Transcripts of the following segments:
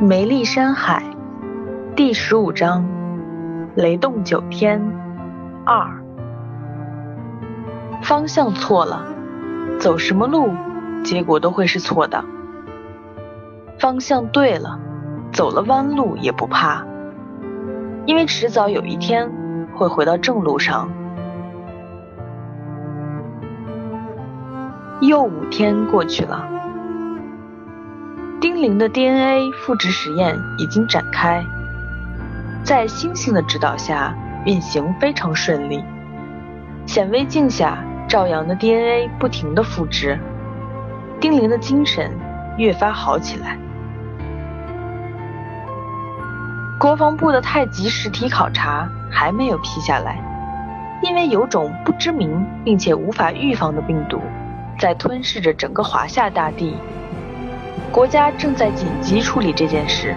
梅丽山海第十五章雷动九天二方向错了，走什么路，结果都会是错的。方向对了，走了弯路也不怕，因为迟早有一天会回到正路上。又五天过去了。丁玲的 DNA 复制实验已经展开，在星星的指导下运行非常顺利。显微镜下，赵阳的 DNA 不停的复制，丁玲的精神越发好起来。国防部的太极实体考察还没有批下来，因为有种不知名并且无法预防的病毒在吞噬着整个华夏大地。国家正在紧急处理这件事，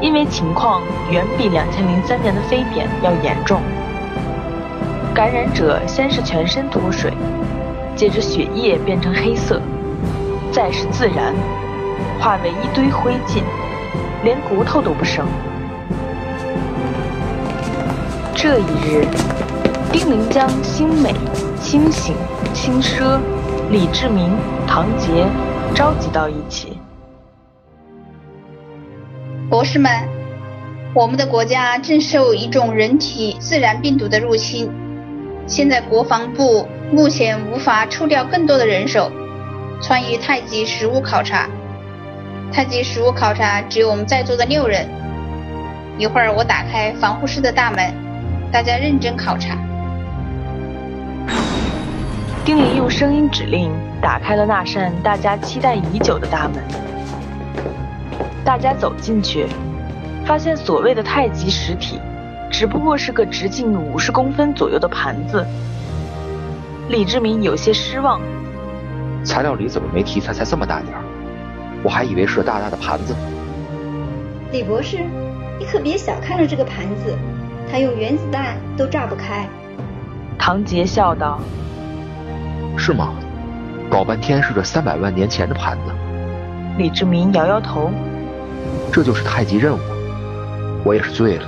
因为情况远比两千零三年的非典要严重。感染者先是全身脱水，接着血液变成黑色，再是自燃，化为一堆灰烬，连骨头都不剩。这一日，丁玲将星美、星星、轻奢、李志明、唐杰。召集到一起，博士们，我们的国家正受一种人体自然病毒的入侵。现在国防部目前无法抽调更多的人手参与太极实物考察。太极实物考察只有我们在座的六人。一会儿我打开防护室的大门，大家认真考察。丁玲用声音指令打开了那扇大家期待已久的大门。大家走进去，发现所谓的太极实体，只不过是个直径五十公分左右的盘子。李志明有些失望，材料里怎么没题材才这么大点儿？我还以为是大大的盘子。李博士，你可别小看了这个盘子，它用原子弹都炸不开。唐杰笑道。是吗？搞半天是这三百万年前的盘子。李志明摇摇头。这就是太极任务，我也是醉了。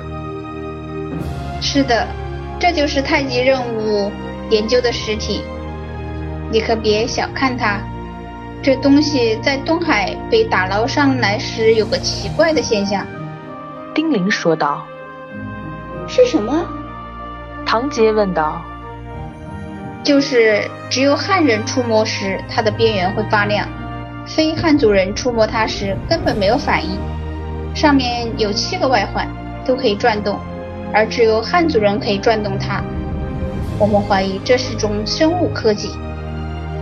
是的，这就是太极任务研究的实体。你可别小看它，这东西在东海被打捞上来时有个奇怪的现象。丁玲说道。是什么？唐杰问道。就是只有汉人触摸时，它的边缘会发亮；非汉族人触摸它时，根本没有反应。上面有七个外环，都可以转动，而只有汉族人可以转动它。我们怀疑这是种生物科技。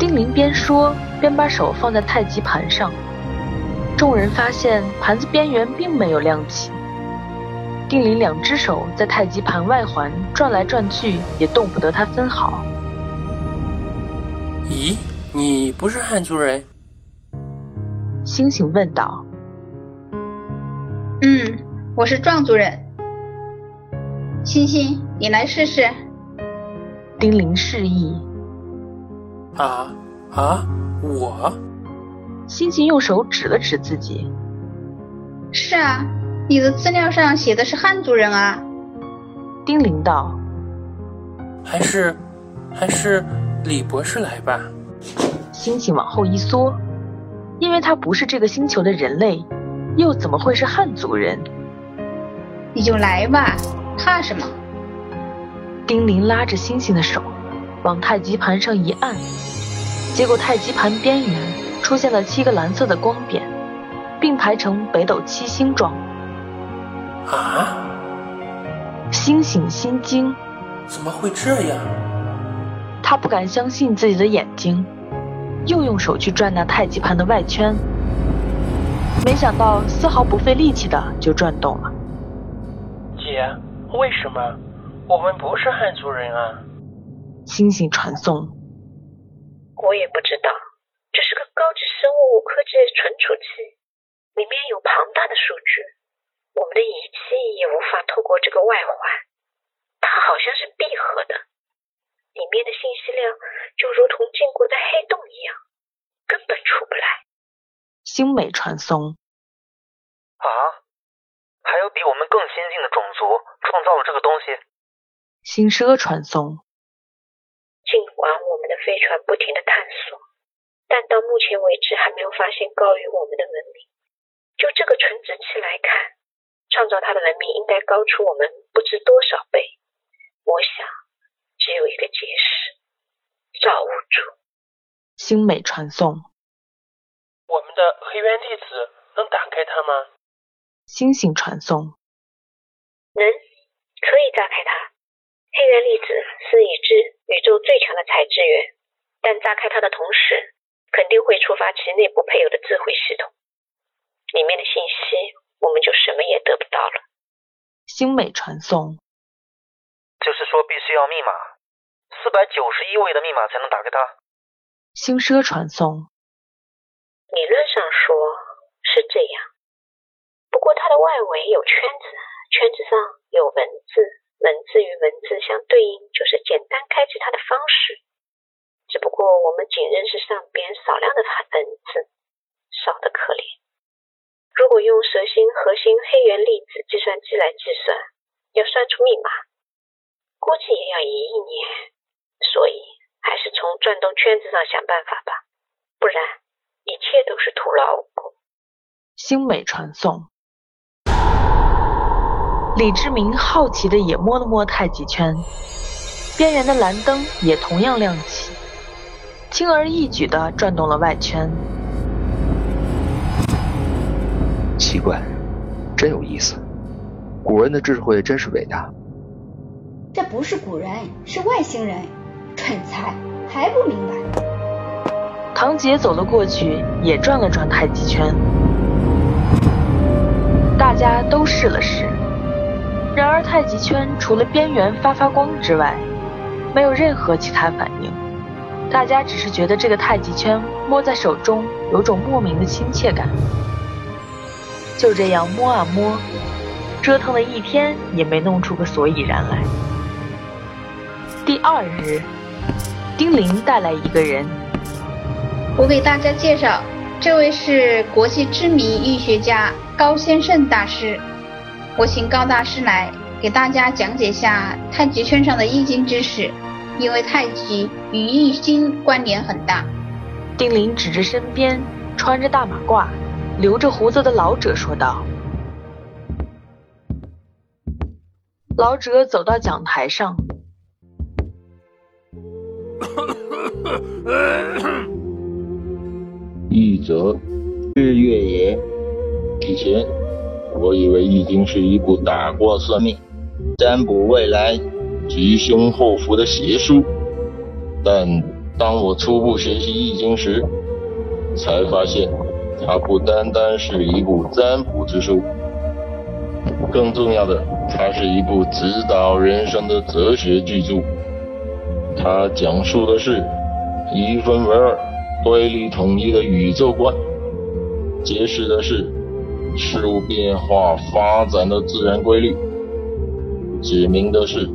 丁玲边说边把手放在太极盘上，众人发现盘子边缘并没有亮起。丁玲两只手在太极盘外环转来转去，也动不得它分毫。咦，你不是汉族人？星星问道。嗯，我是壮族人。星星，你来试试。丁玲示意。啊啊，我？星星用手指了指自己。是啊，你的资料上写的是汉族人啊。丁玲道。还是，还是。李博士来吧。星星往后一缩，因为他不是这个星球的人类，又怎么会是汉族人？你就来吧，怕什么？丁玲拉着星星的手，往太极盘上一按，结果太极盘边缘出现了七个蓝色的光点，并排成北斗七星状。啊！星星心惊，怎么会这样？他不敢相信自己的眼睛，又用手去转那太极盘的外圈，没想到丝毫不费力气的就转动了。姐，为什么？我们不是汉族人啊！星星传送。我也不知道，这是个高级生物科技存储器，里面有庞大的数据，我们的仪器也无法透过这个外环，它好像是闭合的。里面的信息量就如同禁锢在黑洞一样，根本出不来。星美传送啊！还有。比我们更先进的种族创造了这个东西。星奢传送。尽管我们的飞船不停的探索，但到目前为止还没有发现高于我们的文明。就这个纯子器来看，创造它的文明应该高出我们不知多少倍。我想，只有一个解释：造物主。星美传送。我们的黑渊粒子能打开它吗？星星传送。能，可以炸开它。黑渊粒子是已知宇宙最强的材质源，但炸开它的同时，肯定会触发其内部配有的智慧系统，里面的信息我们就什么也得不到了。星美传送。就是说，必须要密码，四百九十一位的密码才能打开它。星奢传送。理论上说是这样，不过它的外围有圈子，圈子上有文字。文字与文字相对应，就是简单开启它的方式。只不过我们仅认识上边少量的文字，少得可怜。如果用蛇星核心黑原粒子计算机来计算，要算出密码，估计也要一亿年。转动圈子上想办法吧，不然一切都是徒劳无功。星美传送。李志明好奇的也摸了摸太极圈，边缘的蓝灯也同样亮起，轻而易举的转动了外圈。奇怪，真有意思，古人的智慧真是伟大。这不是古人，是外星人，蠢材，还不明白？唐杰走了过去，也转了转太极圈，大家都试了试。然而太极圈除了边缘发发光之外，没有任何其他反应。大家只是觉得这个太极圈摸在手中有种莫名的亲切感。就这样摸啊摸，折腾了一天也没弄出个所以然来。第二日，丁玲带来一个人，我给大家介绍，这位是国际知名易学家高先生大师。我请高大师来给大家讲解下太极圈上的易经知识，因为太极与易经关联很大。丁玲指着身边穿着大马褂、留着胡子的老者说道。老者走到讲台上，易者，日月也。以前。我以为易经是一部打卦算命、占卜未来、吉凶祸福的邪书，但当我初步学习易经时，才发现它不单单是一部占卜之书，更重要的，它是一部指导人生的哲学巨著。它讲述的是一分为二、对立统一的宇宙观，揭示的是。事物变化发展的自然规律，指明的是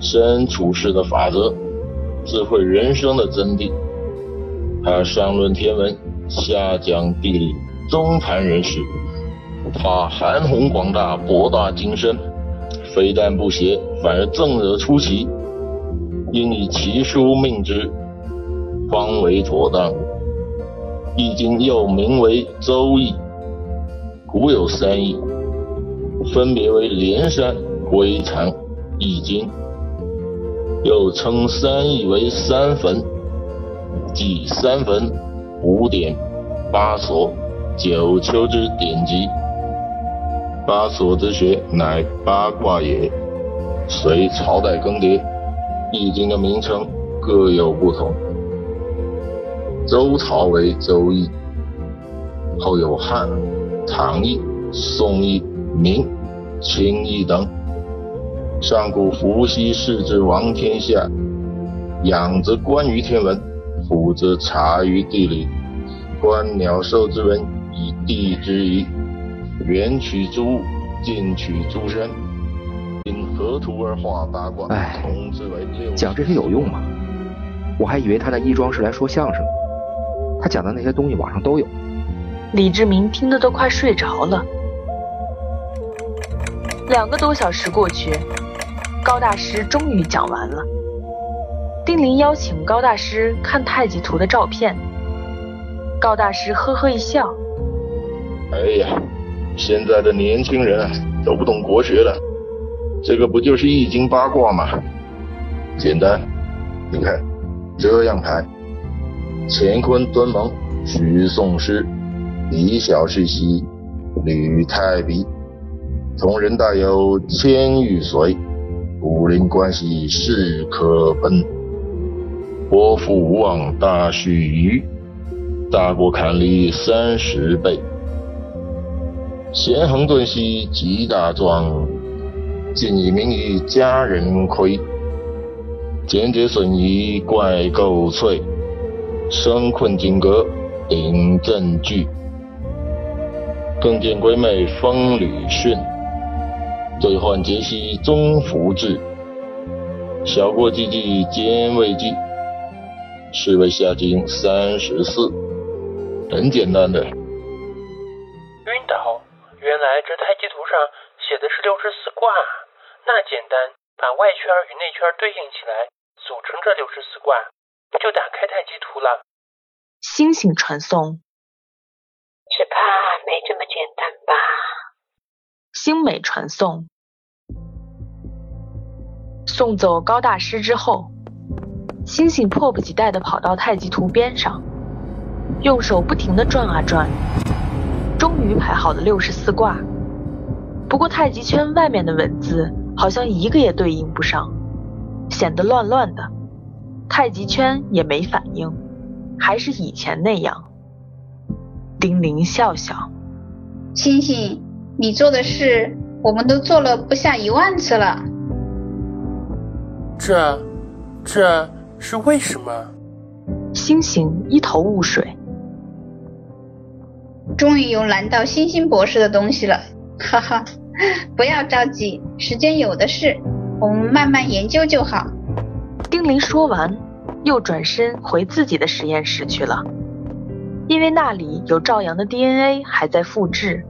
身处世的法则，智慧人生的真谛。他上论天文，下讲地理，中谈人事。他涵宏广大，博大精深，非但不邪，反而正得出奇。应以其书命之，方为妥当。易经又名为《周易》。古有三易，分别为连山、归藏、易经，又称三易为三坟，即三坟、五典、八所、九丘之典籍。八所之学乃八卦也。随朝代更迭，易经的名称各有不同。周朝为周易，后有汉。唐易、宋易、明、清易等。上古伏羲氏之王天下，仰则观于天文，俯则察于地理，观鸟兽之文以地之宜，远取诸物，近取诸身。因河图而画八卦，哎，讲这些有用吗？我还以为他那衣装是来说相声的。他讲的那些东西网上都有。李志明听得都快睡着了。两个多小时过去，高大师终于讲完了。丁玲邀请高大师看太极图的照片，高大师呵呵一笑：“哎呀，现在的年轻人啊，都不懂国学了。这个不就是易经八卦吗？简单，你看，这样排：乾坤敦蒙，虚宋师，以小是西，履太鼻。”同人大有千玉随，武林关系势可奔。国富无望大须臾，大国坎离三十倍。咸亨顿兮极大壮，尽以名于家人亏。坚决损益怪垢翠，生困金戈顶震惧。更见闺妹风吕逊。最患皆系中福至，小过积积兼未济，是为下经三十四，很简单的。晕倒，原来这太极图上写的是六十四卦，那简单，把外圈与内圈对应起来，组成这六十四卦，不就打开太极图了？星星传送，只怕没这么简单吧。星美传送，送走高大师之后，星星迫不及待地跑到太极图边上，用手不停地转啊转，终于排好了六十四卦。不过太极圈外面的文字好像一个也对应不上，显得乱乱的。太极圈也没反应，还是以前那样。丁玲笑笑，星星。你做的事，我们都做了不下一万次了。这，这是为什么？星星一头雾水。终于有难到星星博士的东西了，哈哈！不要着急，时间有的是，我们慢慢研究就好。丁玲说完，又转身回自己的实验室去了，因为那里有赵阳的 DNA 还在复制。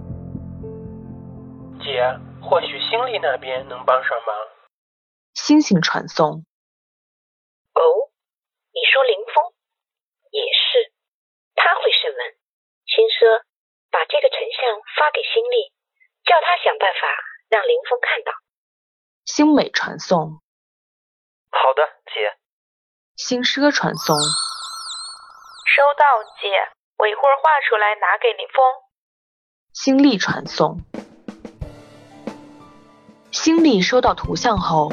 姐，或许星力那边能帮上忙。星星传送。哦，你说林峰也是，他会审问。星奢，把这个成像发给星力，叫他想办法让林峰看到。星美传送。好的，姐。星奢传送。收到，姐，我一会儿画出来拿给林峰。星力传送。星力收到图像后，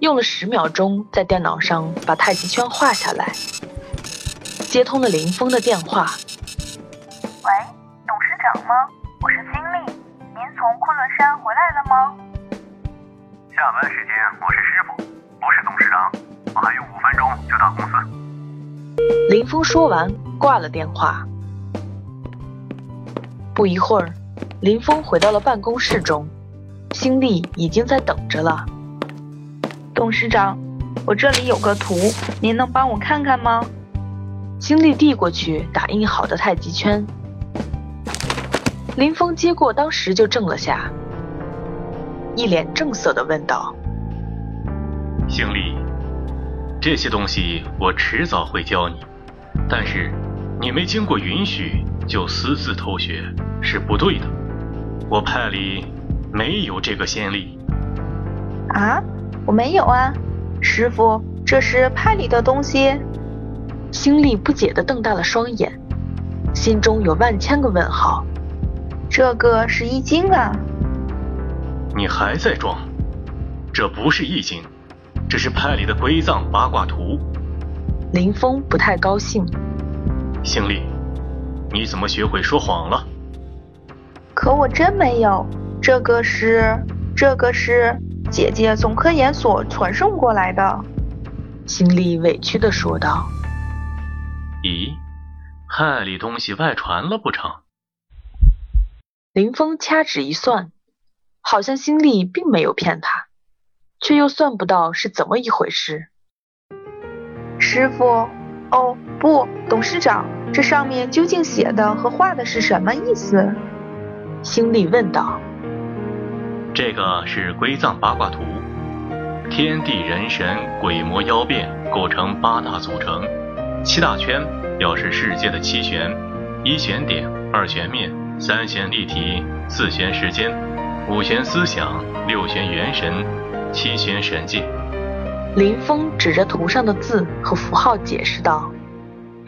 用了十秒钟在电脑上把太极圈画下来，接通了林峰的电话。喂，董事长吗？我是从昆仑山回来了吗？下班时间我是师傅，不是董事长，我还有五分钟就到公司。林峰说完挂了电话。不一会儿，林峰回到了办公室中。星力已经在等着了。董事长，我这里有个图，您能帮我看看吗？星力递过去打印好的太极圈。林峰接过，当时就怔了下，一脸正色的问道：“星力，这些东西我迟早会教你，但是你没经过允许就私自偷学是不对的。我派里。”没有这个先例啊！我没有啊，师傅，这是派里的东西。星力不解地瞪大了双眼，心中有万千个问号。这个是易经啊！你还在装？这不是易经，这是派里的归藏八卦图。林峰不太高兴。星力，你怎么学会说谎了？可我真没有。这个是，这个是姐姐从科研所传送过来的。星力委屈的说道。咦，派里东西外传了不成？林峰掐指一算，好像星力并没有骗他，却又算不到是怎么一回事。师傅，哦不，董事长，这上面究竟写的和画的是什么意思？星力问道。这个是归藏八卦图，天地人神鬼魔妖变构成八大组成，七大圈表示世界的七玄，一玄点，二玄面，三弦立体，四弦时间，五弦思想，六弦元神，七弦神界。林峰指着图上的字和符号解释道：“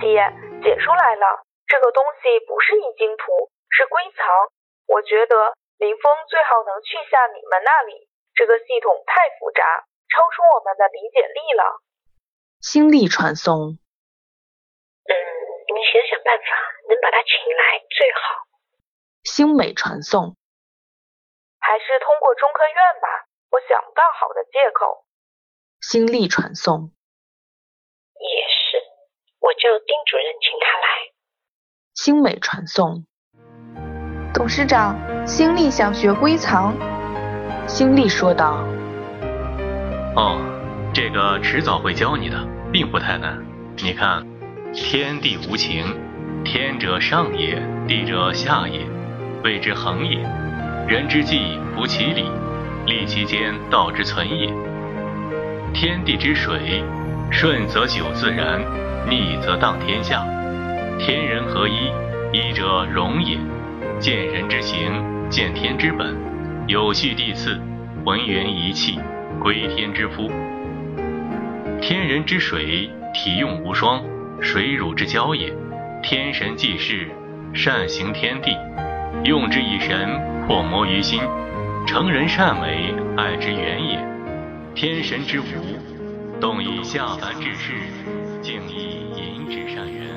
姐，解出来了，这个东西不是易经图，是归藏。我觉得。”林峰最好能去下你们那里，这个系统太复杂，超出我们的理解力了。心力传送。嗯，你们想想办法，能把他请来最好。星美传送。还是通过中科院吧，我想不到好的借口。星力传送。也是，我就丁主任请他来。星美传送。董事长，星力想学归藏。星力说道：“哦，这个迟早会教你的，并不太难。你看，天地无情，天者上也，地者下也，谓之恒也。人之际，夫其理，利其间，道之存也。天地之水，顺则久自然，逆则当天下。天人合一，一者容也。”见人之行，见天之本，有序地次，浑元一气，归天之夫。天人之水，体用无双，水乳之交也。天神济世，善行天地，用之以神，破魔于心，成人善为，爱之源也。天神之无，动以下凡之事，静以引之善缘。